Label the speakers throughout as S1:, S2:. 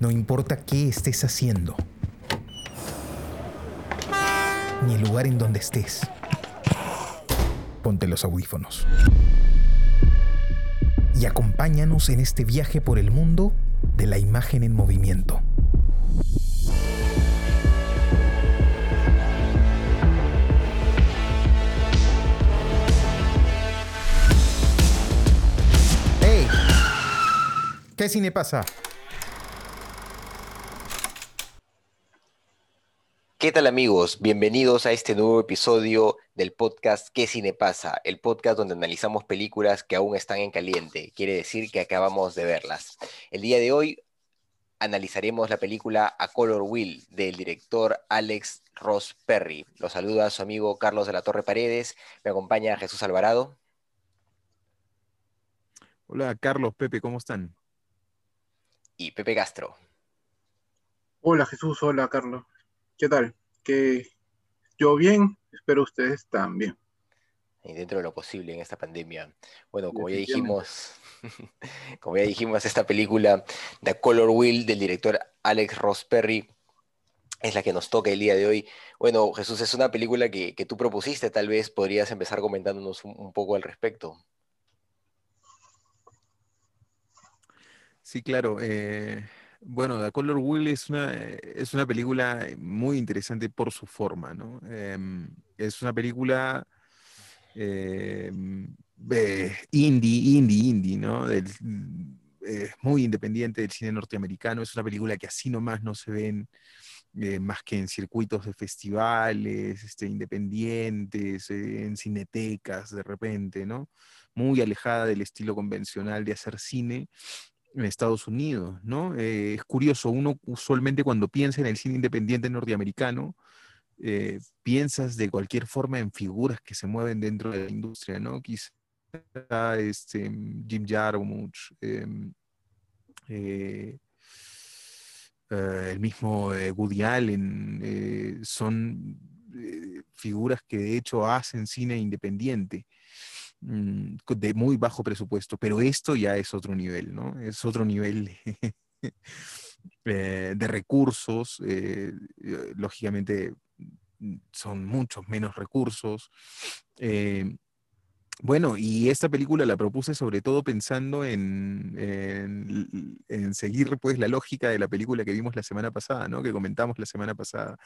S1: No importa qué estés haciendo, ni el lugar en donde estés. Ponte los audífonos. Y acompáñanos en este viaje por el mundo de la imagen en movimiento. ¿Qué cine pasa?
S2: ¿Qué tal amigos? Bienvenidos a este nuevo episodio del podcast ¿Qué cine pasa? El podcast donde analizamos películas que aún están en caliente. Quiere decir que acabamos de verlas. El día de hoy analizaremos la película A Color Wheel del director Alex Ross Perry. Lo saluda su amigo Carlos de la Torre Paredes. Me acompaña Jesús Alvarado.
S3: Hola Carlos, Pepe, ¿cómo están?
S2: Y Pepe Castro.
S4: Hola Jesús, hola Carlos. ¿Qué tal? Que yo bien, espero ustedes también.
S2: Y dentro de lo posible en esta pandemia. Bueno, como ya dijimos, como ya dijimos, esta película The Color Wheel del director Alex Ross Perry es la que nos toca el día de hoy. Bueno, Jesús, es una película que, que tú propusiste, tal vez podrías empezar comentándonos un, un poco al respecto.
S3: Sí, claro. Eh, bueno, The Color Wheel es una, es una película muy interesante por su forma, ¿no? Em, es una película em, eh, indie, indie, indie, ¿no? Eh, muy independiente del cine norteamericano. Es una película que así nomás no se ven eh, más que en circuitos de festivales, este, independientes, eh, en cinetecas de repente, ¿no? Muy alejada del estilo convencional de hacer cine en Estados Unidos, ¿no? Eh, es curioso, uno usualmente cuando piensa en el cine independiente norteamericano, eh, piensas de cualquier forma en figuras que se mueven dentro de la industria, ¿no? Quizá este, Jim Jarmusch, em, eh, el mismo Woody Allen, son figuras que de hecho hacen cine independiente. Mm, de muy bajo presupuesto, pero esto ya es otro nivel, ¿no? Es otro nivel eh, de recursos, eh, eh, lógicamente mm, son muchos menos recursos. bueno, y esta película la propuse sobre todo pensando en, en, seguir pues la lógica de la película que vimos la semana pasada, ¿no? Que comentamos la semana pasada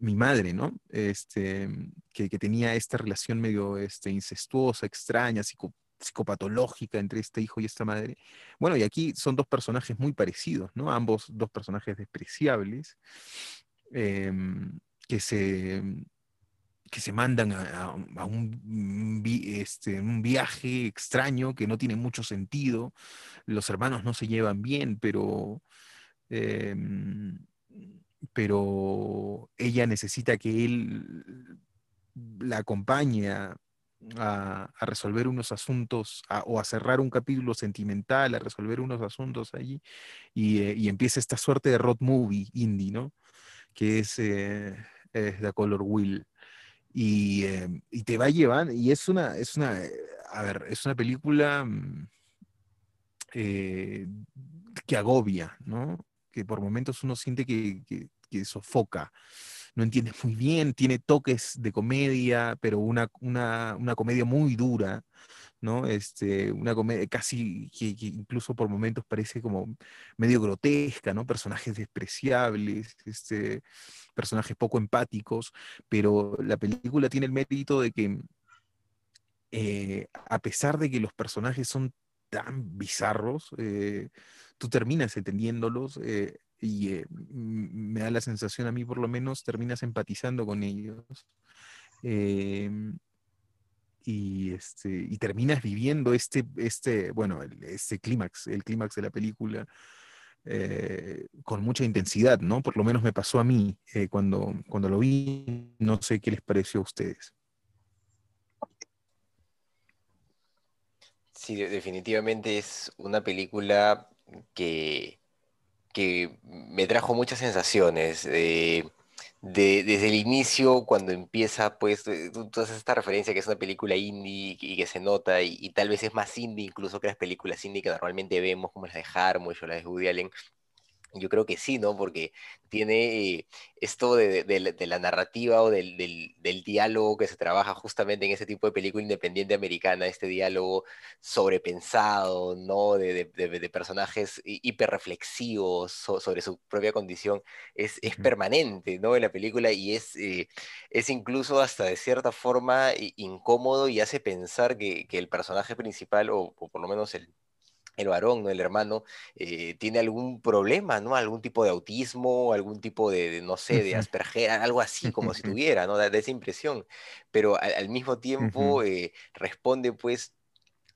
S3: mi madre, ¿no? Este, que, tenía esta relación medio este, incestuosa, extraña, psicopatológica entre este hijo y esta madre. Bueno, y aquí son dos personajes muy parecidos, ¿no? Ambos dos personajes despreciables, em, que, se, que se mandan a, un, este, un viaje extraño que no tiene mucho sentido. Los hermanos no se llevan bien, pero... Em, pero ella necesita que él la acompañe a, resolver unos asuntos o a cerrar un capítulo sentimental, a resolver unos asuntos allí, y, eh, empieza esta suerte de road movie indie, ¿no? Que es, eh, The Color Wheel. Y, eh, y, te va llevando, y es una, es una, a ver, es una película mm, que agobia, ¿no? Que por momentos uno siente que, sofoca. No entiende muy bien, tiene toques de comedia, pero una, una, una comedia muy dura, ¿no? Este, una comedia casi que, incluso por momentos parece como medio grotesca, ¿no? Personajes despreciables, este, personajes poco empáticos, pero la película tiene el mérito de que eh, a pesar de que los personajes son tan bizarros, eh, tú terminas entendiéndolos eh, y eh, me da la sensación a mí por lo menos, terminas empatizando con ellos. Em, y, este, y terminas viviendo este, este bueno, este clímax, el clímax de la película, con mucha intensidad, ¿no? Por lo menos me pasó a mí cuando, cuando lo vi, no sé qué les pareció a ustedes.
S2: Sí, definitivamente es una película que, que me trajo muchas sensaciones. Eh, desde el inicio, cuando empieza, pues, eh, tú, esta referencia que es una película indie y que se nota, y, tal vez es más indie incluso que las películas indie que normalmente vemos, como las de Harmonic o las de Woody Allen, yo creo que sí, ¿no? Porque tiene eh, esto de, de- de la narrativa o del, del- del diálogo que se trabaja justamente en ese tipo de película independiente americana, este diálogo sobrepensado, ¿no? De, de- personajes hi- hiperreflexivos so- sobre su propia condición, es, es permanente, ¿no? En la película y es, eh, es incluso hasta de cierta forma incómodo y hace pensar que, que el personaje principal, o, o por lo menos el el varón, ¿no? El hermano, eh, tiene algún problema, ¿no? Algún tipo de autismo, algún tipo de, de, no sé, de Asperger, algo así como si tuviera, ¿no? Da, da esa impresión. Pero al, al mismo tiempo eh, responde pues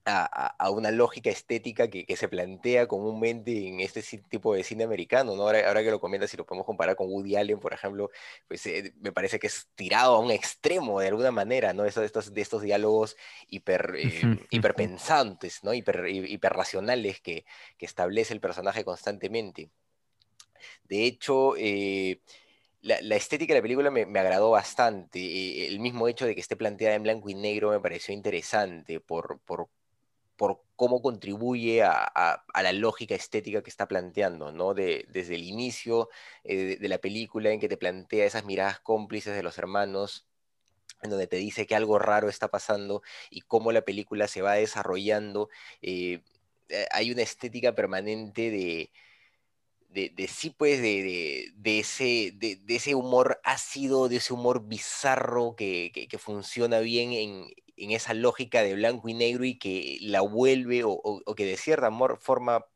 S2: a, una lógica estética que, que se plantea comúnmente en este tipo de cine americano, ¿no? Ahora, ahora que lo comentas, si lo podemos comparar con Woody Allen, por ejemplo, pues eh, me parece que es tirado a un extremo de alguna manera, ¿no? Estos, estos, de estos diálogos hiper, eh, hiperpensantes, ¿no? Hiper, hi- hiperracionales que, que establece el personaje constantemente. De hecho, eh, la, la estética de la película me, me agradó bastante. el mismo hecho de que esté planteada en blanco y negro me pareció interesante por, por por cómo contribuye a, la lógica estética que está planteando, ¿no? De- desde el inicio eh, de, la película en que te plantea esas miradas cómplices de los hermanos, en donde te dice que algo raro está pasando y cómo la película se va desarrollando. eh, eh, hay una estética permanente de, de, de sí, pues, de, ese, de, ese humor ácido, de ese humor bizarro que, que funciona bien en, en esa lógica de blanco y negro y que la vuelve o, que de cierta forma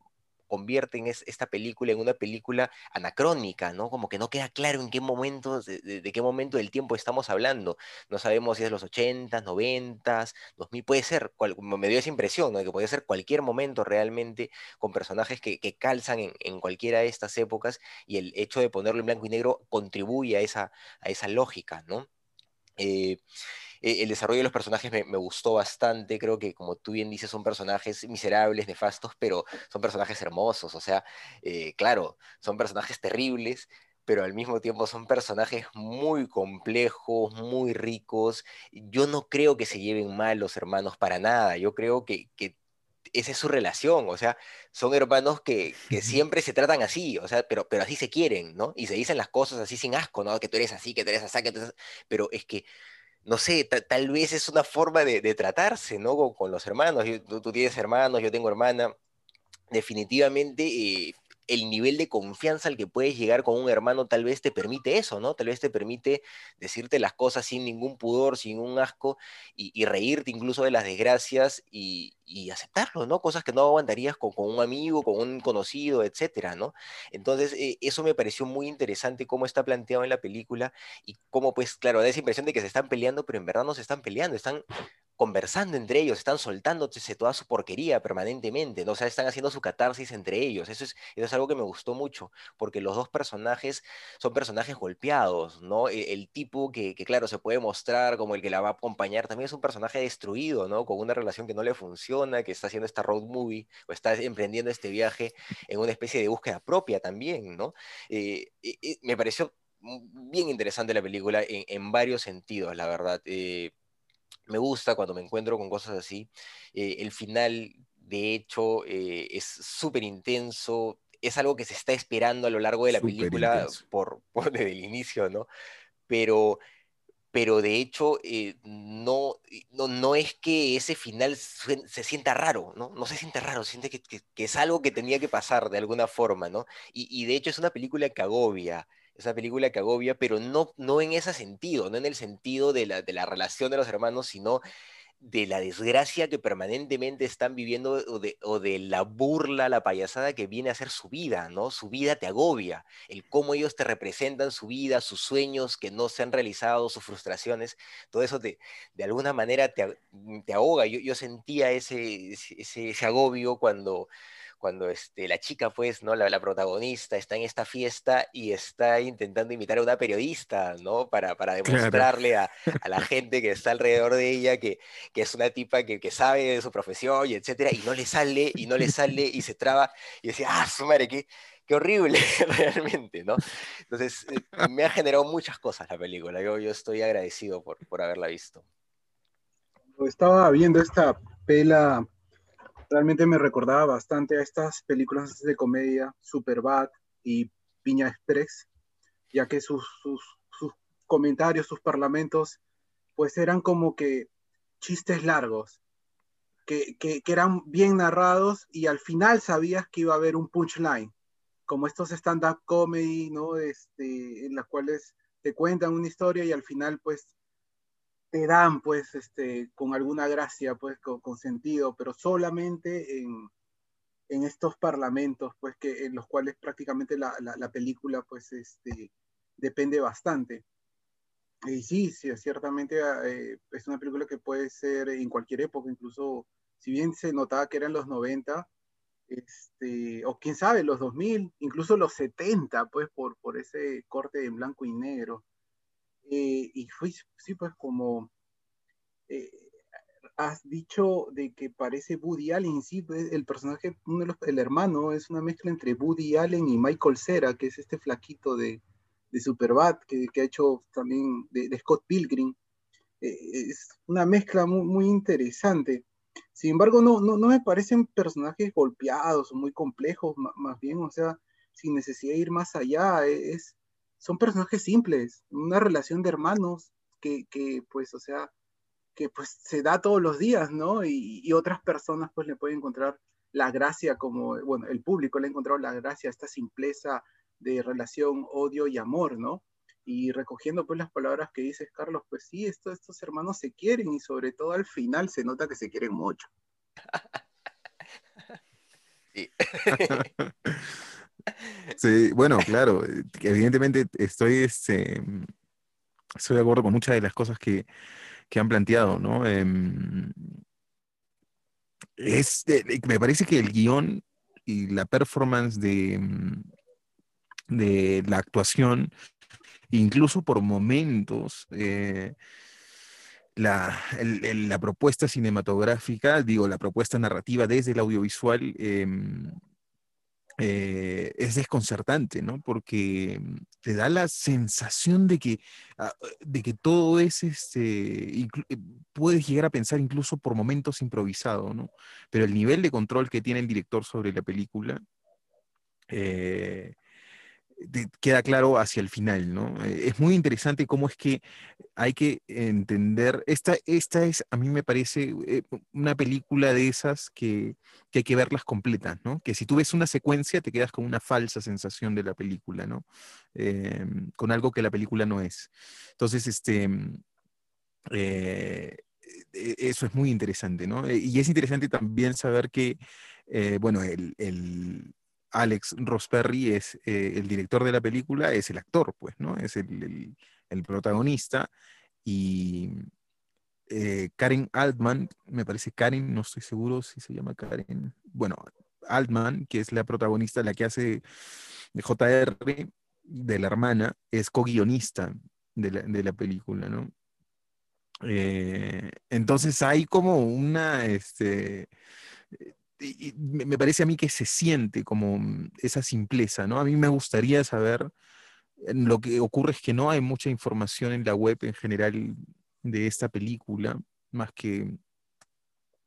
S2: convierten es- esta película en una película anacrónica, ¿no? Como que no queda claro en qué momento, de, qué momento del tiempo estamos hablando. No sabemos si es los 80, 90, 2000, puede ser, me dio esa impresión, ¿no? Que puede ser cualquier momento realmente con personajes que, calzan en, en cualquiera de estas épocas y el hecho de ponerlo en blanco y negro contribuye a esa, a esa lógica, ¿no? Eh, eh, el desarrollo de los personajes me, me gustó bastante, creo que como tú bien dices son personajes miserables, nefastos, pero son personajes hermosos, o sea, eh, claro, son personajes terribles, pero al mismo tiempo son personajes muy complejos, muy ricos. Yo no creo que se lleven mal los hermanos para nada, yo creo que, que esa es su relación, o sea, son hermanos que, que siempre se tratan así, o sea, pero, pero así se quieren, ¿no? Y se dicen las cosas así sin asco, ¿no? Que tú eres así, que tú eres así, que tú eres... Pero es que no sé, ta- tal vez es una forma de, tratarse, ¿no? Con, con los hermanos. Yo- tú, tú tienes hermanos, yo tengo hermana. Definitivamente, eh, el nivel de confianza al que puedes llegar con un hermano tal vez te permite eso, ¿no? Tal vez te permite decirte las cosas sin ningún pudor, sin un asco, y, y reírte incluso de las desgracias y, y aceptarlo, ¿no? Cosas que no aguantarías con, con un amigo, con un conocido, etcétera, ¿no? Entonces, eh, eso me pareció muy interesante cómo está planteado en la película y cómo, pues, claro, da esa impresión de que se están peleando, pero en verdad no se están peleando, están conversando entre ellos, están soltándose toda su porquería permanentemente, ¿no? O sea, están haciendo su catarsis entre ellos. Eso es, eso es algo que me gustó mucho, porque los dos personajes son personajes golpeados, ¿no? E- El, tipo que, que, claro, se puede mostrar como el que la va a acompañar, también es un personaje destruido, ¿no? Con una relación que no le funciona, que está haciendo esta road movie, o está emprendiendo este viaje en una especie de búsqueda propia también, ¿no? Eh, eh, me pareció bien interesante la película en, en varios sentidos, la verdad. Eh, me gusta cuando me encuentro con cosas así. Eh, el final, de hecho, eh, es súper intenso. Es algo que se está esperando a lo largo de la
S3: Súper
S2: película por, por desde el inicio, ¿no? Pero, pero de hecho, eh, no, no, no es que ese final se sienta raro, ¿no? No se siente raro, siente que, que- que es algo que tenía que pasar de alguna forma, ¿no? Y, y de hecho es una película que agobia, es una película que agobia, pero no, no en ese sentido, no en el sentido de la, de la relación de los hermanos, sino de la desgracia que permanentemente están viviendo o de, o de la burla, la payasada que viene a ser su vida, ¿no? Su vida te agobia, el cómo ellos te representan su vida, sus sueños que no se han realizado, sus frustraciones, todo eso te, de alguna manera te, te ahoga. Yo, yo sentía ese, ese- ese agobio cuando, cuando este, la chica, pues, ¿no? La, la protagonista está en esta fiesta y está intentando imitar a una periodista, ¿no? Para, para
S3: Claro.
S2: demostrarle a, a la gente que está alrededor de ella que, que es una tipa que, que sabe de su profesión y etcétera, y no le sale, y no le sale, y se traba, y decía, ah, su madre, qué, qué horrible realmente, ¿no? Entonces, eh, me ha generado muchas cosas la película. Yo, yo estoy agradecido por, por haberla visto.
S4: Estaba viendo esta pela, realmente me recordaba bastante a estas películas de comedia, Superbad y Piña Express, ya que sus, sus, comentarios, sus parlamentos, pues eran como que chistes largos, que, que, que, eran bien narrados y al final sabías que iba a haber un punchline, como estos stand-up comedy, ¿no? Este, en las cuales te cuentan una historia y al final pues te dan pues este, con alguna gracia, pues con, con sentido, pero solamente en, en, estos parlamentos, pues que en los cuales prácticamente la, la, la película pues este, depende bastante. Y sí, sí, ciertamente eh, es una película que puede ser en cualquier época, incluso si bien se notaba que eran los 90, este, o quién sabe, los 2000, incluso los 70, pues por, por ese corte en blanco y negro. Eh, y fue, sí, pues como eh, has dicho de que parece Woody Allen, sí, pues, el personaje, uno de los, el hermano, es una mezcla entre Woody Allen y Michael Cera, que es este flaquito de, de Superbad, que, que, ha hecho también de, de Scott Pilgrim. Eh, es una mezcla muy, muy interesante. Sin embargo, no, no, no, me parecen personajes golpeados o muy complejos, más bien, o sea, sin necesidad de ir más allá, es, son personajes simples, una relación de hermanos que, que pues, o sea, que pues se da todos los días, ¿no? Y, y, otras personas pues le pueden encontrar la gracia como, bueno, el público le ha encontrado la gracia, esta simpleza de relación, odio y amor, ¿no? Y recogiendo pues las palabras que dices, Carlos, pues sí, esto, estos hermanos se quieren y sobre todo al final se nota que se quieren mucho.
S2: Sí.
S3: Sí, bueno, claro, evidentemente estoy, este, estoy de acuerdo con muchas de las cosas que, que han planteado, ¿no? Eh, me parece que el guion y la performance de, de la actuación, incluso por momentos, eh, la, la, propuesta cinematográfica, digo, la propuesta narrativa desde el audiovisual, eh, eh, es desconcertante, ¿no? Porque te da la sensación de que, ah, de que todo es, este, eh, puedes llegar a pensar incluso por momentos improvisado, ¿no? Pero el nivel de control que tiene el director sobre la película eh, queda claro hacia el final, ¿no? Eh, es muy interesante cómo es que hay que entender, esta, esta es, a mí me parece, eh, una película de esas que, que, hay que verlas completas, ¿no? Que si tú ves una secuencia te quedas con una falsa sensación de la película, ¿no? Eh, con algo que la película no es. Entonces, este... Eh, eso es muy interesante, ¿no? Y es interesante también saber que, bueno, el Alex Rosperry es eh, el director de la película, es el actor, pues, ¿no? Es el, el, protagonista. Y eh, Karen Altman, me parece Karen, no estoy seguro si se llama Karen. Bueno, Altman, que es la protagonista, la que hace de JR, de la hermana, es co-guionista de la, de la película, ¿no? Eh, entonces hay como una, este, me parece a mí que se siente como mm, esa simpleza, ¿no? A mí me gustaría saber, lo que ocurre es que no hay mucha información en la web en general de esta película, más que,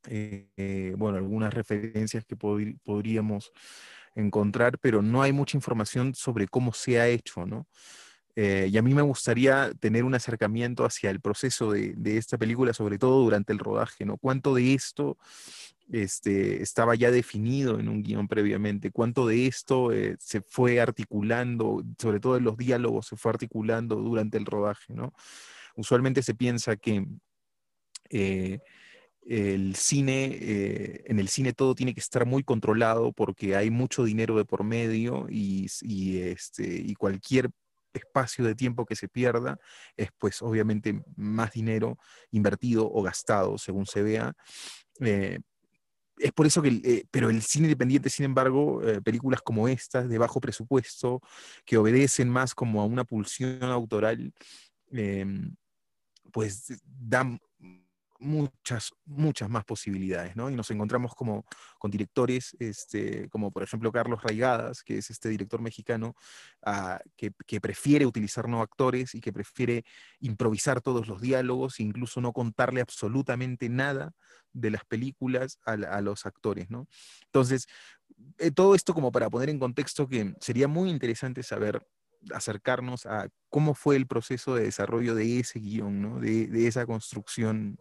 S3: eh, bueno, algunas referencias que pod podríamos encontrar, pero no hay mucha información sobre cómo se ha hecho, ¿no? Eh, y a mí me gustaría tener un acercamiento hacia el proceso de, de, esta película, sobre todo durante el rodaje, ¿no? ¿Cuánto de esto este, estaba ya definido en un guion previamente? ¿Cuánto de esto eh, se fue articulando, sobre todo en los diálogos, se fue articulando durante el rodaje, ¿no? Usualmente se piensa que eh, el cine, eh, en el cine todo tiene que estar muy controlado porque hay mucho dinero de por medio este, y cualquier espacio de tiempo que se pierda es pues obviamente más dinero invertido o gastado según se vea. Es por eso que, eh, pero el cine independiente, sin embargo, eh, películas como estas, de bajo presupuesto, que obedecen más como a una pulsión autoral, eh, pues dan muchas, muchas más posibilidades, ¿no? Y nos encontramos como con directores, este, como por ejemplo Carlos Raigadas, que es este director mexicano, ah, que, prefiere utilizar no actores y que prefiere improvisar todos los diálogos, incluso no contarle absolutamente nada de las películas a, los actores, ¿no? Entonces, eh, todo esto como para poner en contexto que sería muy interesante saber acercarnos a cómo fue el proceso de desarrollo de ese guion, ¿no? de esa construcción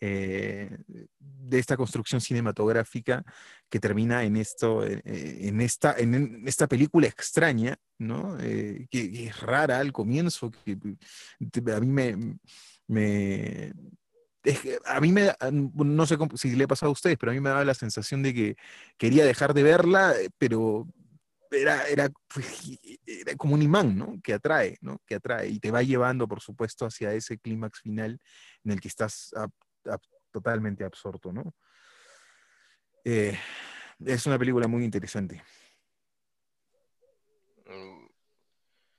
S3: eh, de esta construcción cinematográfica que termina en esto, eh, en, esta, en esta película extraña, ¿no? Eh, que, es rara al comienzo, que a mí me, a mí me, no sé si le ha pasado a ustedes, pero a mí me daba la sensación de que quería dejar de verla, pero era, era, era, como un imán, ¿no? Que atrae, ¿no? Que atrae y te va llevando, por supuesto, hacia ese clímax final en el que estás totalmente absorto, ¿no? Eh, es una película muy interesante.
S2: Mm,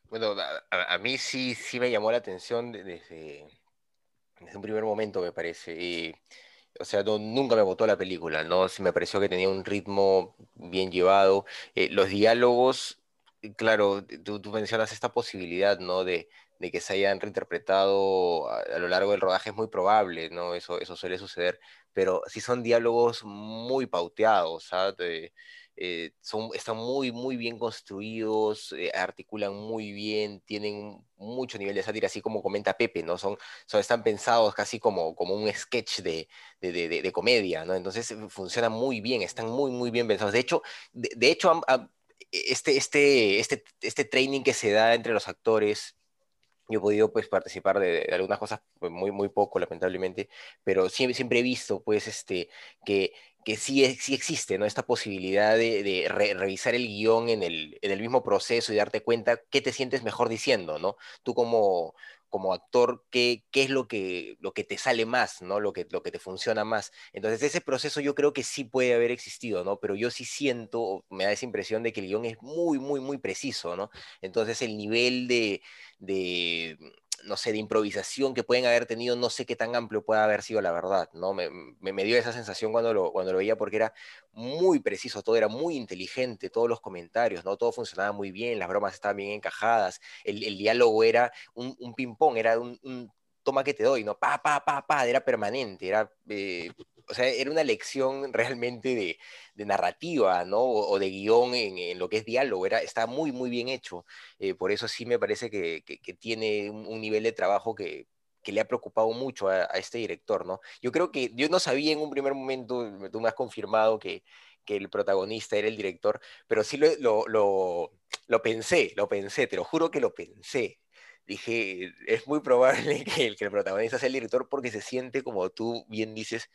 S2: bueno, a, mí sí, sí me llamó la atención desde, desde un primer momento, me parece. O sea, nunca me gustó la película, ¿no? Sí me pareció que tenía un ritmo bien llevado. Eh, los diálogos, claro, tú, tú, mencionas esta posibilidad, ¿no? De, de que se hayan reinterpretado a, lo largo del rodaje es muy probable, ¿no? Eso, eso suele suceder, pero sí son diálogos muy pauteados, ¿sabes? Eh, son, están muy, muy bien construidos, eh, articulan muy bien, tienen mucho nivel de sátira, así como comenta Pepe, ¿no? Son, son, están pensados casi como, como un sketch de, de, de, de comedia, ¿no? Entonces funcionan muy bien, están muy, muy bien pensados. De hecho, de, hecho este, este, este, este training que se da entre los actores yo he podido pues participar de, algunas cosas, pues, muy, muy poco lamentablemente, pero siempre, siempre he visto pues este, que, que sí, sí existe ¿no? esta posibilidad de, revisar el guion en el, en el mismo proceso y darte cuenta qué te sientes mejor diciendo, ¿no? Tú como, como actor qué, qué es lo que, lo que te sale más, ¿no? Lo que, lo que te funciona más. Entonces, ese proceso yo creo que sí puede haber existido, ¿no? Pero yo sí siento, me da esa impresión de que el guion es muy, muy, muy preciso, ¿no? Entonces, el nivel de, de no sé, de improvisación que pueden haber tenido, no sé qué tan amplio puede haber sido la verdad, ¿no? Me, me, dio esa sensación cuando lo, cuando lo veía porque era muy preciso, todo era muy inteligente, todos los comentarios, ¿no? Todo funcionaba muy bien, las bromas estaban bien encajadas, el, el diálogo era un, un ping-pong, era un, un, toma que te doy, ¿no? Pa, pa, pa, pa, era permanente, era... Eh, o sea, era una lección realmente de, de narrativa, ¿no? O, o de guion en, en, lo que es diálogo, era, está muy, muy bien hecho. Eh, por eso sí me parece que, que, que tiene un, nivel de trabajo que, que le ha preocupado mucho a, a, este director, ¿no? Yo creo que yo no sabía en un primer momento, tú me has confirmado que, que el protagonista era el director, pero sí lo, lo, lo, lo pensé, lo pensé, te lo juro que lo pensé dije, es muy probable que el, que el protagonista sea el director porque se siente, como tú bien dices,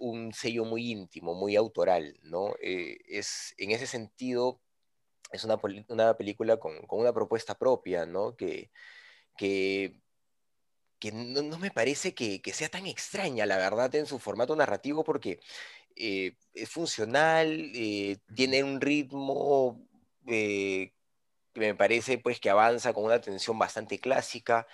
S2: un sello muy íntimo, muy autoral, ¿no? Eh, es, en ese sentido, es una, una película con, con, una propuesta propia, ¿no? Que, que, que no, no, me parece que, que, sea tan extraña, la verdad, en su formato narrativo, porque eh, es funcional, eh, tiene un ritmo que me parece pues que avanza con una tensión bastante clásica.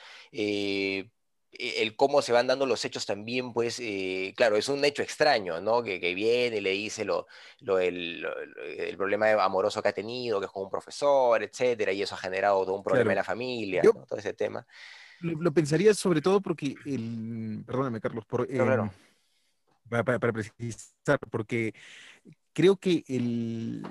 S2: E-, el cómo se van dando los hechos también, pues, eh, claro, es un hecho extraño, ¿no? Que, que viene y le dice lo, lo, el, lo, el, problema amoroso que ha tenido, que es con un profesor, etcétera, y eso ha generado todo un problema claro. en la familia, Yo, ¿no? todo ese tema.
S3: Lo, lo, pensaría sobre todo porque, el, perdóname, Carlos, por, eh, claro. para, para, para precisar, porque creo que el,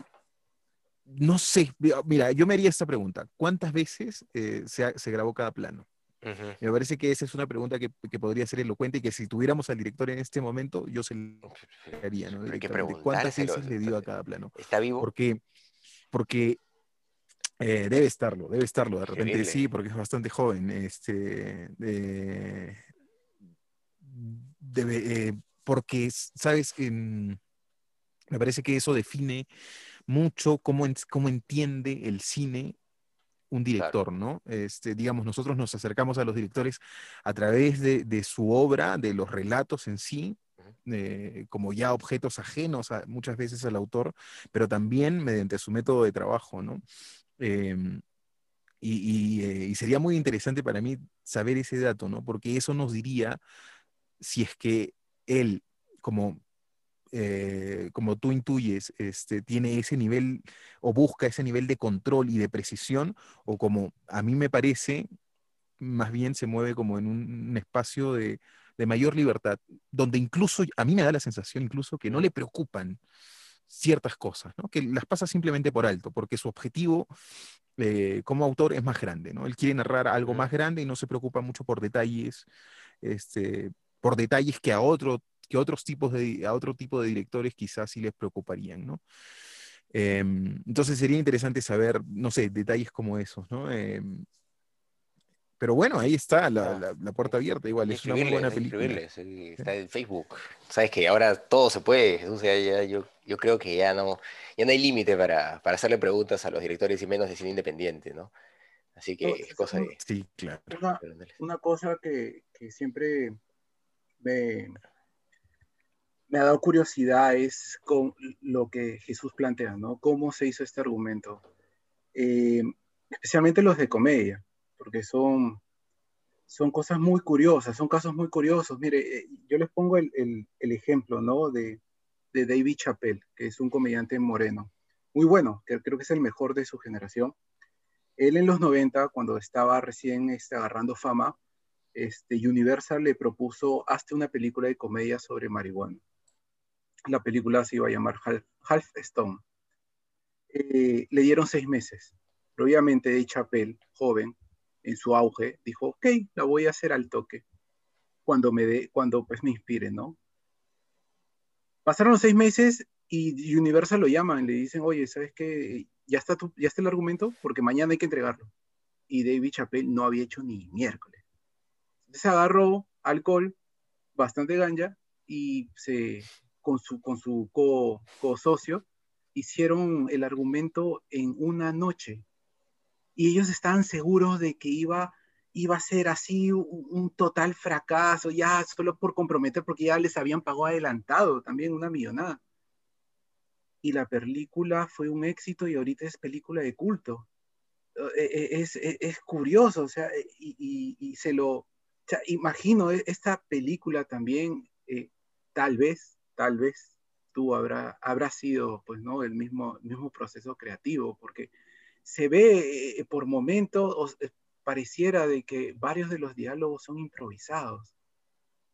S3: no sé, mira, yo me haría esta pregunta. ¿Cuántas veces eh, se, se, grabó cada plano? Uh -huh. Me parece que esa es una pregunta que, que, podría ser elocuente y que si tuviéramos al director en este momento, yo se le haría, ¿no? ¿Cuántas veces le dio a cada plano?
S2: ¿Está vivo?
S3: Porque, porque eh, debe estarlo, debe estarlo. De repente Increíble. sí, porque es bastante joven. Este, eh, debe, eh, porque, ¿sabes? Me parece que eso define mucho cómo, cómo entiende el cine un director, claro. ¿no? Este, digamos, nosotros nos acercamos a los directores a través de, de su obra, de los relatos en sí, eh, como ya objetos ajenos a, muchas veces al autor, pero también mediante su método de trabajo, ¿no? Eh, y, y, eh, y, sería muy interesante para mí saber ese dato, ¿no? Porque eso nos diría si es que él, como, eh, como tú intuyes, este, tiene ese nivel o busca ese nivel de control y de precisión, o como a mí me parece, más bien se mueve como en un, espacio de, de mayor libertad, donde incluso, a mí me da la sensación incluso que no le preocupan ciertas cosas, ¿no? que las pasa simplemente por alto, porque su objetivo eh, como autor es más grande. ¿no? Él quiere narrar algo más grande y no se preocupa mucho por detalles, este, por detalles que a, otro, que otros tipos de, a otro tipo de directores quizás sí les preocuparían. ¿no? Em, entonces sería interesante saber, no sé, detalles como esos. ¿no? Em, pero bueno, ahí está la, la, puerta abierta, igual, es una muy buena película.
S2: Está en Facebook. Sabes que ahora todo se puede, o sea, ya, yo, yo creo que ya no, ya no hay límite para, para hacerle preguntas a los directores y menos de cine independiente, ¿no? Así que es cosa de...
S3: Sí, claro.
S4: Una, una cosa que, que siempre me, me, ha dado curiosidad es con lo que Jesús plantea, ¿no? ¿Cómo se hizo este argumento? Eh, especialmente los de comedia porque son, son cosas muy curiosas, son casos muy curiosos. Mire, eh, yo les pongo el, el, ejemplo, ¿no? De, de, David Chappelle, que es un comediante moreno, muy bueno, que creo que es el mejor de su generación. Él en los 90, cuando estaba recién este, agarrando fama, este, Universal le propuso, hazte una película de comedia sobre marihuana. La película se iba a llamar Half, Stone. Eh, le dieron seis meses. obviamente Dave Chappelle, joven, en su auge, dijo, ok, la voy a hacer al toque, cuando me dé, cuando pues me inspire, ¿no? Pasaron seis meses y Universal lo llaman, le dicen, oye, ¿sabes qué? Ya está, tu, ya está el argumento, porque mañana hay que entregarlo. Y David Chappelle no había hecho ni miércoles. Entonces agarró alcohol, bastante ganja, y se, con su, con su co, co socio, hicieron el argumento en una noche y ellos estaban seguros de que iba, iba a ser así un, total fracaso, ya solo por comprometer, porque ya les habían pagado adelantado también una millonada. Y la película fue un éxito y ahorita es película de culto. E, e, es, es, es curioso, o sea, y, se lo, imagino e, esta película también, eh, tal vez, tal vez tú habrá, habrá sido, pues, ¿no? El mismo, mismo proceso creativo, porque se ve eh, por momentos, eh, pareciera de que varios de los diálogos son improvisados.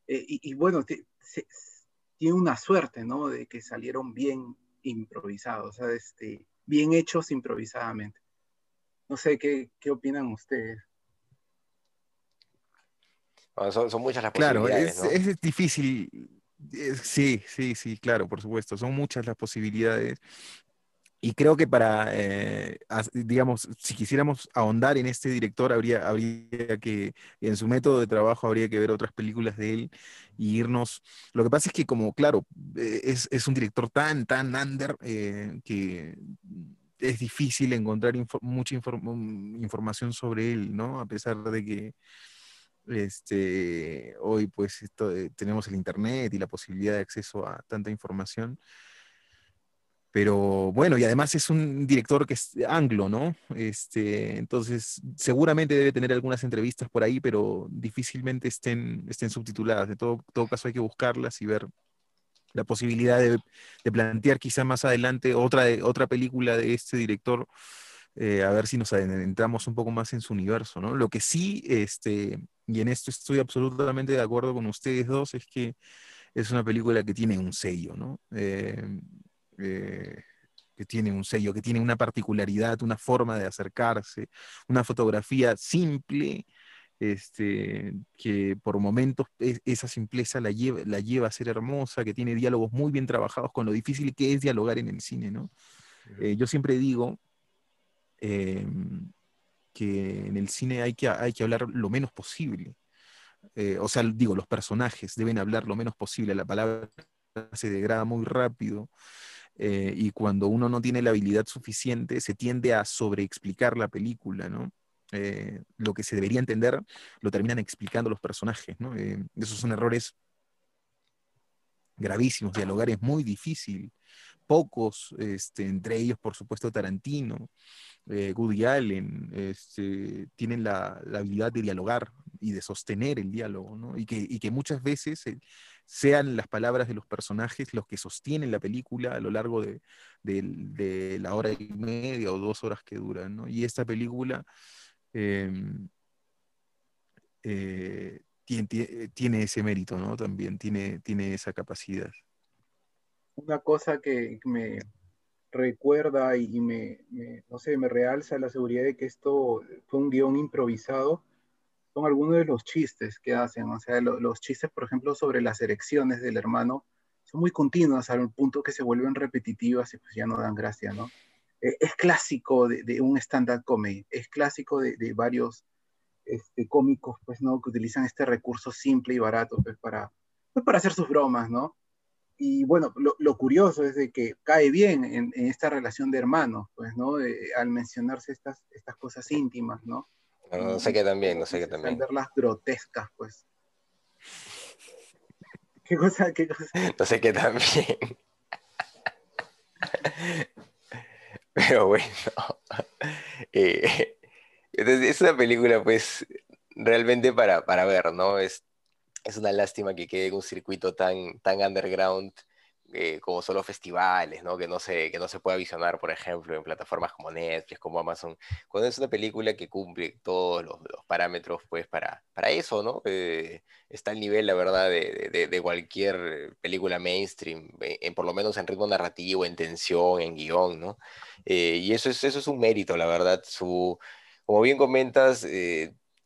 S4: Eh, y, bueno, tiene una suerte, ¿no? De que salieron bien improvisados, o sea, este, bien hechos improvisadamente. No sé, ¿qué, qué opinan ustedes?
S2: son, muchas las
S3: claro,
S2: posibilidades.
S3: Claro, es, es difícil. Sí, sí, sí, claro, por supuesto. Son muchas las posibilidades. Y creo que para, eh, digamos, si quisiéramos ahondar en este director, habría, habría que, en su método de trabajo, habría que ver otras películas de él y irnos. Lo que pasa es que, como, claro, eh, es, es un director tan, tan under eh, que es difícil encontrar mucha mm, información sobre él, ¿no? A pesar de que este, hoy, pues, esto, tenemos el Internet y la posibilidad de acceso a tanta información. Pero bueno, y además es un director que es anglo, ¿no? Este, entonces, seguramente debe tener algunas entrevistas por ahí, pero difícilmente estén, estén subtituladas. De todo, todo caso, hay que buscarlas y ver la posibilidad de, plantear quizá más adelante otra, otra película de este director, eh, a ver si nos adentramos un poco más en su universo, ¿no? Lo que sí, este, y en esto estoy absolutamente de acuerdo con ustedes dos, es que es una película que tiene un sello, ¿no? Eh, eh, que tiene un sello, que tiene una particularidad, una forma de acercarse, una fotografía simple, este, que por momentos esa simpleza la lleva, la lleva a ser hermosa, que tiene diálogos muy bien trabajados con lo difícil que es dialogar en el cine, ¿no? Eh, yo siempre digo em, que en el cine hay que, hay que hablar lo menos posible. Eh, o sea, digo, los personajes deben hablar lo menos posible, la palabra se degrada muy rápido. Eh, y cuando uno no tiene la habilidad suficiente, se tiende a sobreexplicar la película, ¿no? Eh, lo que se debería entender lo terminan explicando los personajes, ¿no? Esos son errores gravísimos, dialogar es muy difícil. Pocos, este, entre ellos por supuesto Tarantino, eh, Woody Allen, este, tienen la, habilidad de dialogar y de sostener el diálogo, ¿no? y, que, que, muchas veces eh, sean las palabras de los personajes los que sostienen la película a lo largo de, la hora y media o dos horas que duran. ¿no? Y esta película em, eh, tiene, ese mérito, ¿no? También tiene, tiene esa capacidad.
S4: Una cosa que me recuerda y, me, no sé, me realza la seguridad de que esto fue un guion improvisado, son algunos de los chistes que hacen. O sea, los chistes, por ejemplo, sobre las erecciones del hermano, son muy continuas al punto que se vuelven repetitivas y pues ya no dan gracia, ¿no? E, es clásico de, un stand-up comedy, es clásico de, varios este, cómicos, pues, ¿no? Que utilizan este recurso simple y barato, pues, para, pues, para hacer sus bromas, ¿no? y bueno, lo, curioso es de que cae bien en, esta relación de hermanos, pues, ¿no? al mencionarse estas, estas cosas íntimas, ¿no?
S2: No, sé qué también, no sé qué también.
S4: verlas grotescas, pues. ¿Qué cosa? ¿Qué cosa?
S2: No sé qué también. Pero bueno. Eh, entonces, es una película, pues, realmente para, para ver, ¿no? Es es una lástima que quede en un circuito tan, tan underground eh, como solo festivales, ¿no? Que no, se, que no se pueda visionar, por ejemplo, en plataformas como Netflix, como Amazon, cuando es una película que cumple todos los, parámetros, pues, para, para eso, ¿no? Eh, está al nivel, la verdad, de, de, cualquier película mainstream, eh, en, por lo menos en ritmo narrativo, en tensión, en guion, ¿no? y eso es, eso es un mérito, la verdad. Su, como bien comentas,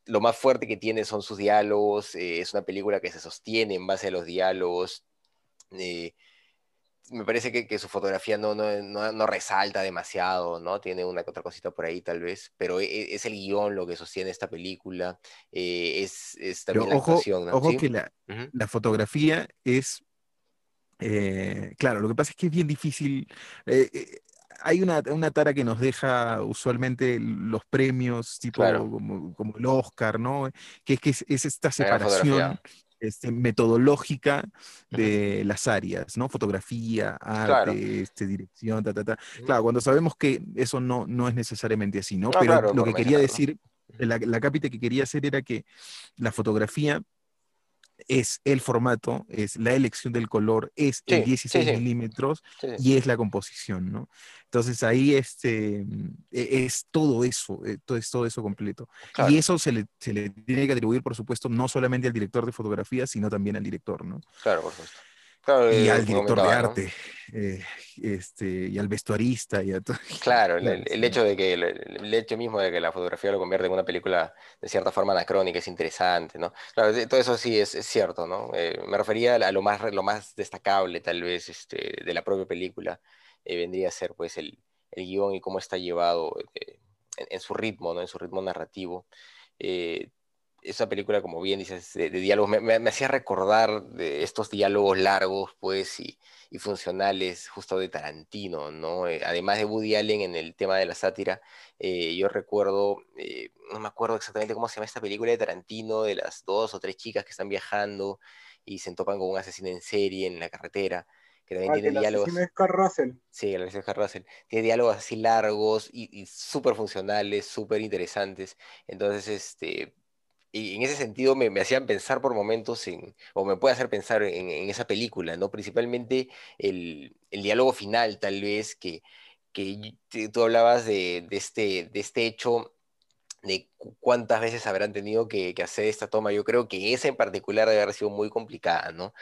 S2: lo más fuerte que tiene son sus diálogos, eh, es una película que se sostiene en base a los diálogos. Eh, me parece que, su fotografía no, no, resalta demasiado, ¿no? Tiene una otra cosita por ahí tal vez, pero e, e, es, el guion lo que sostiene esta película, eh, es, también la
S3: ojo, Ojo que la, la, fotografía es, claro, lo que pasa es que es bien difícil, hay una, tara que nos deja usualmente los premios, tipo como, el Oscar, ¿no? Que es que es, esta separación este, metodológica de las áreas, ¿no? Fotografía, arte, este, dirección, ta, ta, ta. Claro, cuando sabemos que eso no, no es necesariamente así, ¿no? Pero lo que quería decir, la, la cápita que quería hacer era que la fotografía es el formato, es la elección del color, es el 16 milímetros y es la composición, ¿no? Entonces ahí este, e, es todo eso, eh, todo, es todo eso completo. Y eso se le, se le, tiene que atribuir, por supuesto, no solamente al director de fotografía, sino también al director, ¿no?
S2: Claro, por supuesto
S3: y al director de arte, eh, este, y al vestuarista, y a todo.
S2: Claro, el, hecho de que el, hecho mismo de que la fotografía lo convierte en una película de cierta forma anacrónica es interesante, ¿no? Claro, todo eso sí es, es cierto, ¿no? Eh, me refería a lo más, lo más destacable, tal vez, este, de la propia película, eh, vendría a ser, pues, el, el guion y cómo está llevado en, en, su ritmo, ¿no? En su ritmo narrativo esa película, como bien dices, de, diálogos, me, hacía recordar de estos diálogos largos, pues, y, funcionales, justo de Tarantino, ¿no? Eh, además de Woody Allen en el tema de la sátira, eh, yo recuerdo, eh, no me acuerdo exactamente cómo se llama esta película de Tarantino, de las dos o tres chicas que están viajando y se topan con un asesino en serie en la carretera que también ah, tiene diálogos.
S4: Es Russell.
S2: Sí, el asesino es Russell. Tiene diálogos así largos y, y súper funcionales, súper interesantes. Entonces, este, y en ese sentido me, me, hacían pensar por momentos en, o me puede hacer pensar en, esa película, ¿no? Principalmente el, el, diálogo final, tal vez, que, que tú hablabas de, de, este, de este hecho de cuántas veces habrán tenido que, que, hacer esta toma. Yo creo que esa en particular debe haber sido muy complicada, ¿no?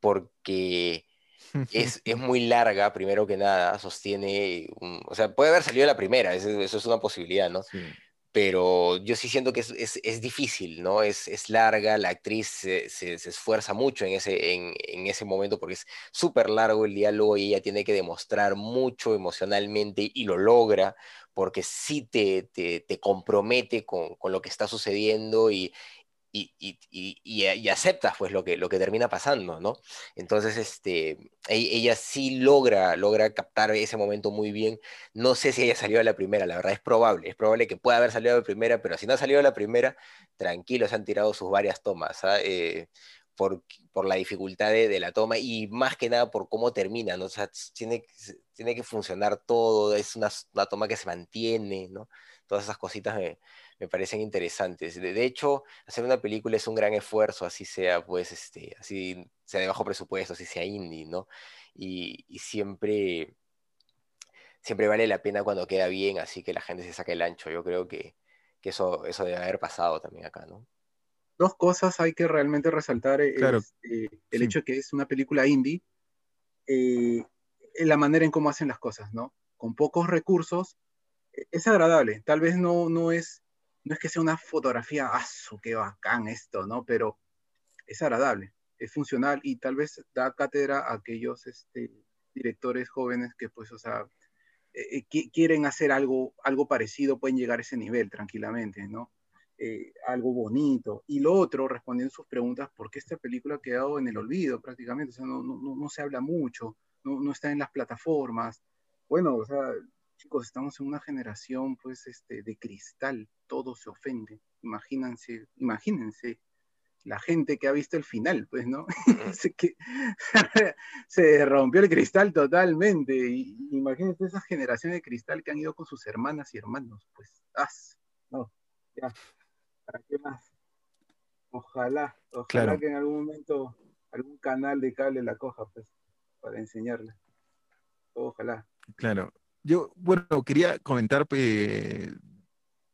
S2: Porque es, es muy larga, primero que nada, sostiene, o sea, puede haber salido la primera, eso, eso es una posibilidad, ¿no? Sí pero yo sí siento que es, es, es difícil, ¿no? Es, es, larga, la actriz se, se, esfuerza mucho en ese, en, en ese momento porque es súper largo el diálogo y ella tiene que demostrar mucho emocionalmente y lo logra porque sí te, te, te compromete con, con, lo que está sucediendo y, y, y, y, aceptas pues lo que, lo que termina pasando, ¿no? Entonces, este, e, ella, sí logra, logra captar ese momento muy bien. No sé si haya salido a la primera, la verdad es probable, es probable que pueda haber salido a la primera, pero si no ha salido a la primera, tranquilo, se han tirado sus varias tomas, ¿ah? eh, por, por la dificultad de, de la toma y más que nada por cómo termina, ¿no? O sea, tiene, tiene que funcionar todo, es una, una toma que se mantiene, ¿no? Todas esas cositas me parecen interesantes. De, de hecho, hacer una película es un gran esfuerzo, así sea, pues, este, así sea de bajo presupuesto, así sea indie, ¿no? Y, y siempre, siempre vale la pena cuando queda bien, así que la gente se saca el ancho. Yo creo que, que eso, eso debe haber pasado también acá, ¿no?
S4: Dos cosas hay que realmente resaltar. eh,
S3: Claro,
S4: es, eh, el
S3: sí.
S4: hecho de que es una película indie, eh, la manera en cómo hacen las cosas, ¿no? Con pocos recursos, eh, es agradable. Tal vez no, no, es, no es que sea una fotografía, ¡ah, su, qué bacán esto, ¿no? Pero es agradable, es funcional y tal vez da cátedra a aquellos este, directores jóvenes que, pues, o sea, eh, eh, qui- quieren hacer algo, algo parecido, pueden llegar a ese nivel tranquilamente, ¿no? Eh, algo bonito. Y lo otro, respondiendo sus preguntas, ¿por qué esta película ha quedado en el olvido prácticamente? O sea, no, no, no- no se habla mucho, no, no está en las plataformas. Bueno, o sea, chicos, estamos en una generación, pues, este, de cristal, todo se ofende. Imagínense, imagínense la gente que ha visto el final, pues, ¿no? se, que, se rompió el cristal totalmente. Y, imagínense esa generación de cristal que han ido con sus hermanas y hermanos, pues, ¡as! No, ya, ¿para qué más? Ojalá, ojalá
S3: Claro.
S4: que en algún momento algún canal de cable la coja, pues, para enseñarle. Ojalá.
S3: Claro. Yo, bueno, quería comentar eh,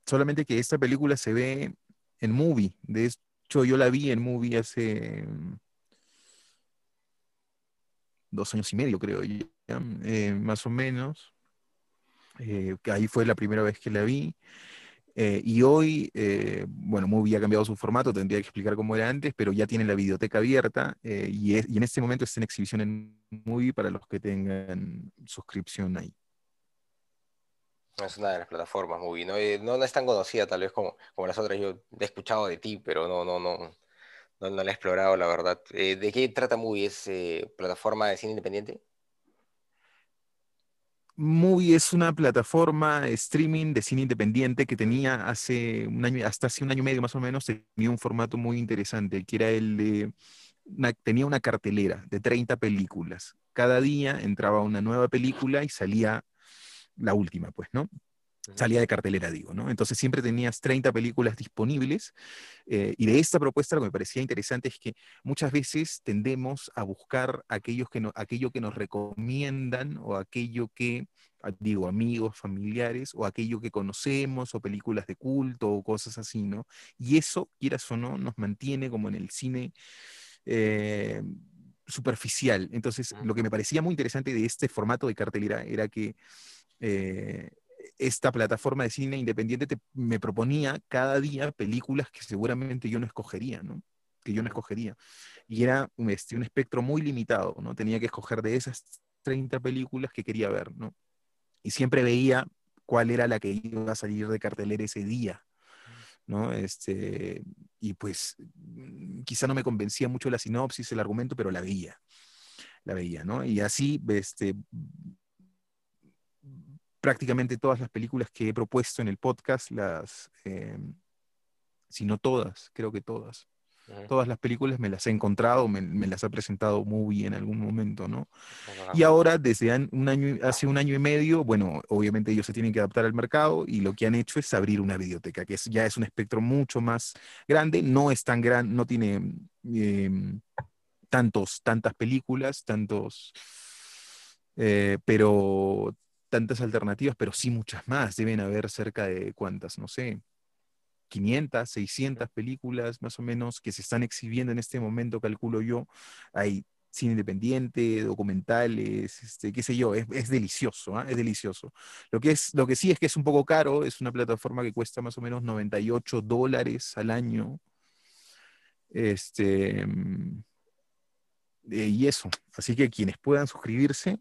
S3: solamente que esta película se ve en movie. De hecho, yo la vi en movie hace mm, dos años y medio, creo, ya, eh, más o menos. Eh, ahí fue la primera vez que la vi. Eh, y hoy, bueno, Movie ha cambiado su formato, tendría que explicar cómo era antes, pero ya tiene la biblioteca abierta y, y en este momento está en exhibición en Movie para los que tengan suscripción ahí.
S2: Es una de las plataformas movie, ¿no? Eh, no, no es tan conocida tal vez como, como las otras. Yo he escuchado de ti, pero no, no, no, no, no la he explorado, la verdad. Eh, ¿de qué trata movie? ¿Es eh, plataforma de cine independiente?
S3: Movie es una plataforma streaming de cine independiente que tenía hace un año, hasta hace un año y medio más o menos, tenía un formato muy interesante, que era el de, tenía una cartelera de 30 películas. Cada día entraba una nueva película y salía la última, pues, ¿no? Salía de cartelera, digo, ¿no? Entonces siempre tenías 30 películas disponibles eh, y de esta propuesta lo que me parecía interesante es que muchas veces tendemos a buscar aquellos que no, aquello que nos recomiendan o aquello que, digo, amigos, familiares o aquello que conocemos o películas de culto o cosas así, ¿no? Y eso, quieras o no, nos mantiene como en el cine eh, superficial. Entonces, lo que me parecía muy interesante de este formato de cartelera era que eh, esta plataforma de cine independiente te- me proponía cada día películas que seguramente yo no escogería, ¿no? Que yo no escogería. Y era un, este, un espectro muy limitado, ¿no? Tenía que escoger de esas 30 películas que quería ver, ¿no? Y siempre veía cuál era la que iba a salir de cartelera ese día, ¿no? Este, y pues mm, quizá no me convencía mucho la sinopsis, el argumento, pero la veía, la veía, ¿no? Y así, este, prácticamente todas las películas que he propuesto en el podcast, las, eh, si no todas, creo que todas, todas las películas me las he encontrado, me, me las ha presentado Movie en algún momento, ¿no?
S2: Ajá.
S3: Y ahora, desde un año, hace un año y medio, bueno, obviamente ellos se tienen que adaptar al mercado y lo que han hecho es abrir una biblioteca, que es, ya es un espectro mucho más grande, no es tan grande, no tiene em, tantos, tantas películas, tantos, eh, pero tantas alternativas, pero sí muchas más. Deben haber cerca de cuántas, no sé, 500, 600 películas más o menos que se están exhibiendo en este momento, calculo yo. Hay cine independiente, documentales, este, qué sé yo, es, delicioso, ¿ah? es delicioso. Lo que, es, lo que sí es que es un poco caro, es una plataforma que cuesta más o menos 98 dólares al año. Este, mm, eh, y eso, así que quienes puedan suscribirse,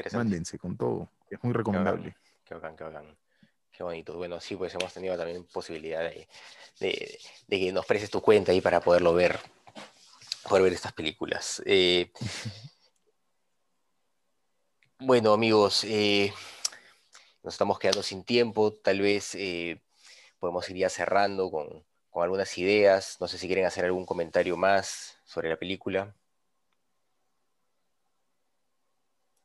S2: interesante.
S3: mándense con todo, es muy
S2: Qué
S3: recomendable.
S2: bacán, qué bacán, qué bacán. Qué bonito. Bueno, sí, pues hemos tenido también posibilidad de, de- de que nos prestes tu cuenta ahí para poderlo ver, poder ver estas películas. Eh, bueno, amigos, eh, nos estamos quedando sin tiempo. Tal vez eh, podemos ir ya cerrando con, con algunas ideas. No sé si quieren hacer algún comentario más sobre la película. Tal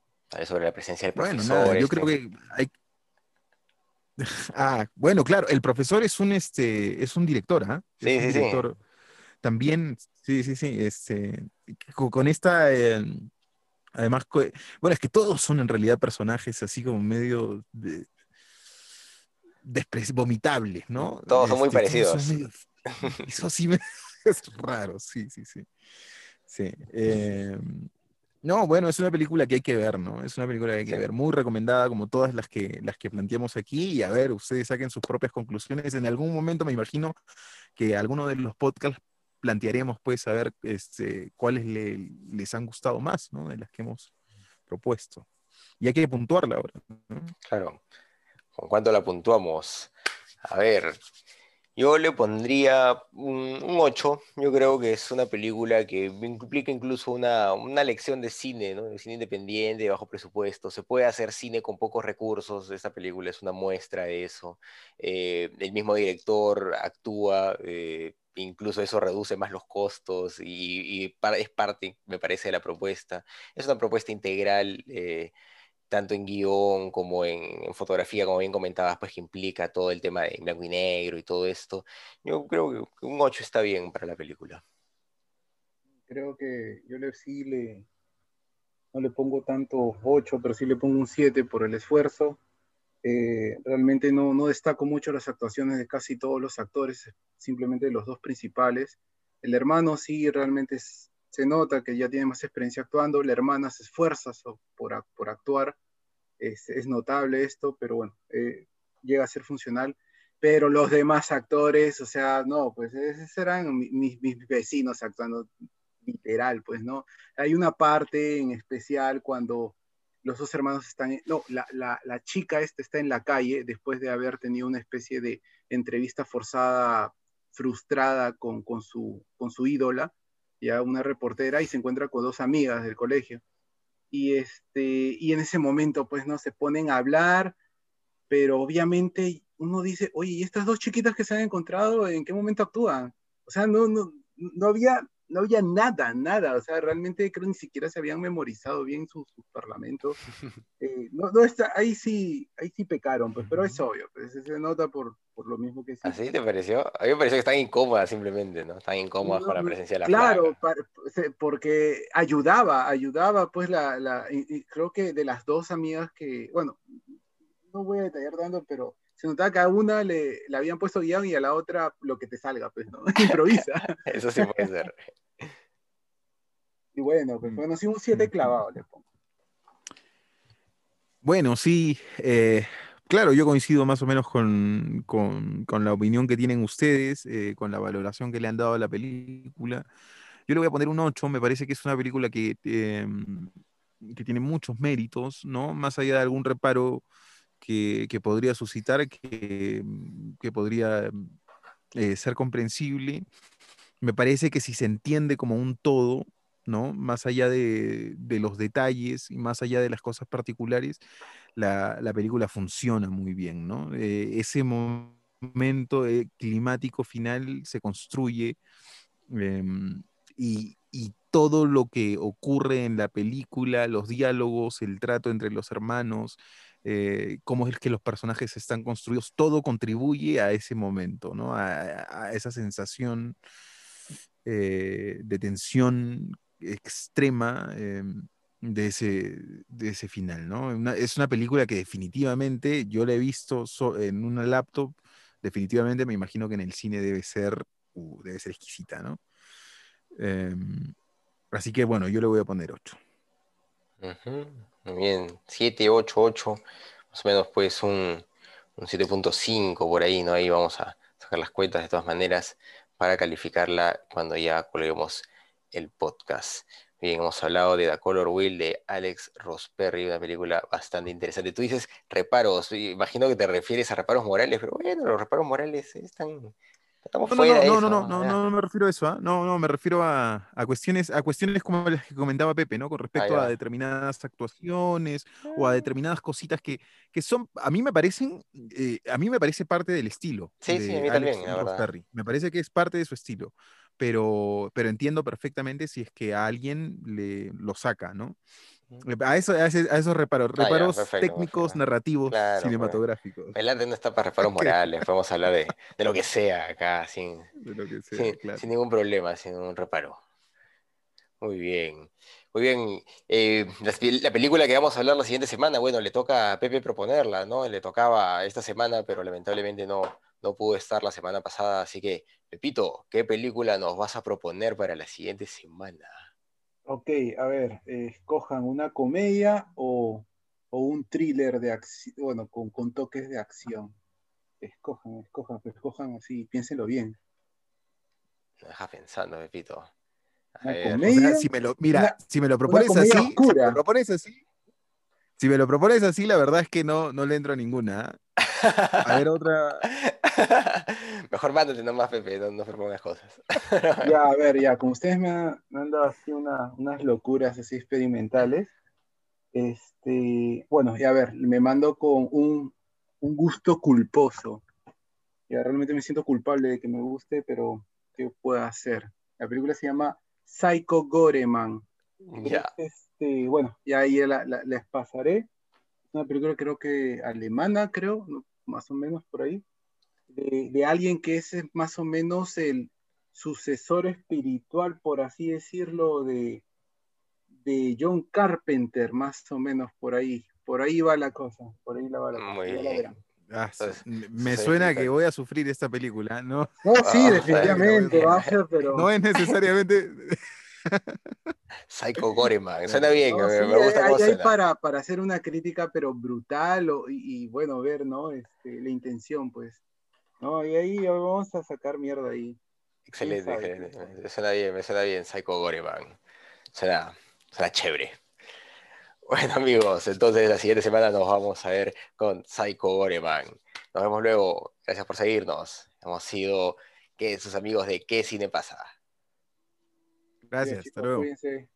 S2: vez sobre la presencia del
S3: Bueno,
S2: profesor.
S3: nada, yo creo que hay... Ah, bueno, claro, el profesor es un, este, es un director, ¿ah? Es
S2: Sí,
S3: un
S2: sí, sí.
S3: director. También, sí, sí, sí, este, co- con, esta, eh, además, bueno, es que todos son en realidad personajes así como medio de- vomitables, ¿no?
S2: Todos son muy
S3: Este,
S2: parecidos.
S3: medio- eso sí me, es raro, sí, sí, sí. Sí. eh, no, bueno, es una película que hay que ver, ¿no? Es una película que hay que ver, muy recomendada como todas las que, las que planteamos aquí. Y a ver, ustedes saquen sus propias conclusiones. En algún momento me imagino que alguno de los podcasts plantearemos, pues, a ver este, cuáles le- les han gustado más, ¿no? De las que hemos propuesto. Y hay que puntuarla ahora. ¿no?
S2: Claro. ¿Con cuánto la puntuamos? A ver, yo le pondría un, un 8. Yo creo que es una película que implica incluso una, una lección de cine, ¿no? De cine independiente, de bajo presupuesto. Se puede hacer cine con pocos recursos. Esta película es una muestra de eso. Eh, el mismo director actúa, eh, incluso eso reduce más los costos y, y es parte, me parece, de la propuesta. Es una propuesta integral. eh, tanto en guion como en, en fotografía, como bien comentabas, pues que implica todo el tema de blanco y negro y todo esto. Yo creo que un 8 está bien para la película.
S4: Creo que yo le sí le no le pongo tanto 8, pero sí le pongo un 7 por el esfuerzo. Eh, realmente no, no destaco mucho las actuaciones de casi todos los actores, simplemente los dos principales. El hermano sí realmente es- se nota que ya tiene más experiencia actuando, la hermana se esfuerza por, por actuar, es, es notable esto, pero bueno, eh, llega a ser funcional. Pero los demás actores, o sea, no, pues esos eran mi- mis, mis vecinos actuando literal, pues, ¿no? Hay una parte en especial cuando los dos hermanos están, no, la, la, la chica esta está en la calle después de haber tenido una especie de entrevista forzada, frustrada con, con, su, con su ídola, ya una reportera, y se encuentra con dos amigas del colegio. Y, este, y en ese momento, pues, ¿no? Se ponen a hablar, pero obviamente uno dice, oye, ¿y estas dos chiquitas que se han encontrado, en qué momento actúan? O sea, no, no, no había, no había nada, nada. O sea, realmente creo ni siquiera se habían memorizado bien sus, sus parlamentos. Eh, no, no está, ahí sí, ahí sí pecaron, pues, pero es obvio, pues, se nota por, por lo mismo que sí.
S2: ¿Así te pareció? A mí me pareció que están incómodas simplemente, ¿no? Están incómodas
S4: No,
S2: con la
S4: no,
S2: presencia de la
S4: Claro,
S2: flaca.
S4: pa- se- porque ayudaba, ayudaba, pues la, la y- y creo que de las dos amigas que, bueno, no voy a detallar tanto, pero se notaba que a una le, le habían puesto guion y a la otra lo que te salga, pues, ¿no? Improvisa.
S2: Eso sí puede ser.
S4: Y bueno, pues
S3: Mm.
S4: bueno, sí un 7 clavado le pongo.
S3: Bueno, sí, eh, claro, yo coincido más o menos con, con- con la opinión que tienen ustedes, eh, con la valoración que le han dado a la película. Yo le voy a poner un 8, me parece que es una película que, em, que tiene muchos méritos, ¿no? Más allá de algún reparo que, podría suscitar, que, que podría eh, ser comprensible. Me parece que si se entiende como un todo, ¿no? Más allá de, de los detalles y más allá de las cosas particulares, la, la película funciona muy bien, ¿no? Eh, ese mo- momento eh, climático final se construye em, y, y todo lo que ocurre en la película, los diálogos, el trato entre los hermanos, eh, cómo es que los personajes están construidos, todo contribuye a ese momento, ¿no? A, esa sensación eh, de tensión extrema eh, de, ese, de ese final, ¿no? Es una película que definitivamente yo la he visto en una laptop, definitivamente me imagino que en el cine debe ser, uh, debe ser exquisita, ¿no? Em, así que bueno, yo le voy a poner 8.
S2: Muy bien, 7, 8, 8, más o menos pues un, un 7.5 por ahí, ¿no? Ahí vamos a sacar las cuentas de todas maneras para calificarla cuando ya colguemos el podcast. Bien, hemos hablado de The Color Wheel de Alex Rosperry, una película bastante interesante. Tú dices reparos, imagino que te refieres a reparos morales, pero bueno, los reparos morales están, Estamos
S3: No, no,
S2: de
S3: no,
S2: eso,
S3: no, no, no, no, me refiero a eso, ¿ah? No, no, me refiero a, a cuestiones, a cuestiones como las que comentaba Pepe, ¿no? Con respecto
S2: ya.
S3: a determinadas actuaciones o a determinadas cositas que, que son, a mí me parecen, eh, a mí me parece parte del estilo.
S2: Sí, sí,
S3: de
S2: a mí
S3: Alex
S2: también, la verdad.
S3: Me parece que es parte de su estilo, pero, pero entiendo perfectamente si es que a alguien le lo saca, ¿no? A eso, a ese- a esos reparos,
S2: Ah, ya,
S3: reparos
S2: perfecto,
S3: técnicos,
S2: perfecto.
S3: narrativos,
S2: Claro, pues.
S3: cinematográficos,
S2: El arte no está para reparos
S3: Ok.
S2: morales, podemos hablar de, de lo que sea acá, sin,
S3: de lo que sea,
S2: sin,
S3: claro.
S2: sin ningún problema, sin ningún reparo. Muy bien. Muy bien. eh, la película que vamos a hablar la siguiente semana, bueno, le toca a Pepe proponerla, ¿no? Le tocaba esta semana, pero lamentablemente no, no pudo estar la semana pasada. Así que, Pepito, ¿qué película nos vas a proponer para la siguiente semana?
S4: Ok, a ver, eh, escojan una comedia o, o un thriller de acción, bueno, con, con toques de acción. Escojan, escojan, pero escojan así, piénsenlo bien.
S2: Me deja pensando, Pepito. A.
S3: O
S4: comedia.
S3: sea, si me lo, mira,
S4: Una-
S3: si me lo propones así, si me lo propones así, si me lo propones así, la verdad es que no, no le entro a ninguna. A ver, otra.
S2: Mejor mándate nomás, Pepe, no, no propongas cosas.
S4: Ya, a ver, ya, como ustedes me han, me han dado así una- unas locuras así experimentales, este, bueno, ya a ver, me mando con un, un gusto culposo. Ya realmente me siento culpable de que me guste, pero ¿qué puedo hacer? La película se llama Psycho Goreman.
S2: Ya.
S4: Este, bueno, ya ahí la- la- les pasaré. Una película creo que alemana, creo, ¿no? Más o menos por ahí, de, de alguien que es más o menos el sucesor espiritual, por así decirlo, de, de John Carpenter, más o menos por ahí. Por ahí va la cosa, por ahí la va la cosa.
S2: Muy bien.
S3: Ah, me- suena que voy a sufrir esta película, ¿no?
S4: No, sí,
S2: Ah,
S4: definitivamente va a ser, pero...
S3: No es necesariamente.
S2: Psycho Goreman. Suena bien,
S4: No,
S2: me,
S4: sí,
S2: me gusta
S4: hay,
S2: cómo
S4: hay
S2: suena.
S4: para, para hacer una crítica, pero brutal, o- y, y, bueno, ver, ¿no? Este, la intención, pues. No, y ahí vamos a sacar mierda ahí.
S2: Excelente, excelente. Me suena bien, me suena bien, Psycho Goreman. Suena, suena chévere. Bueno, amigos, entonces la siguiente semana nos vamos a ver con Psycho Goreman. Nos vemos luego. Gracias por seguirnos. Hemos sido que sus amigos de ¿Qué Cine Pasa?
S3: Gracias,
S4: chicos,
S3: hasta luego.
S4: cuídense.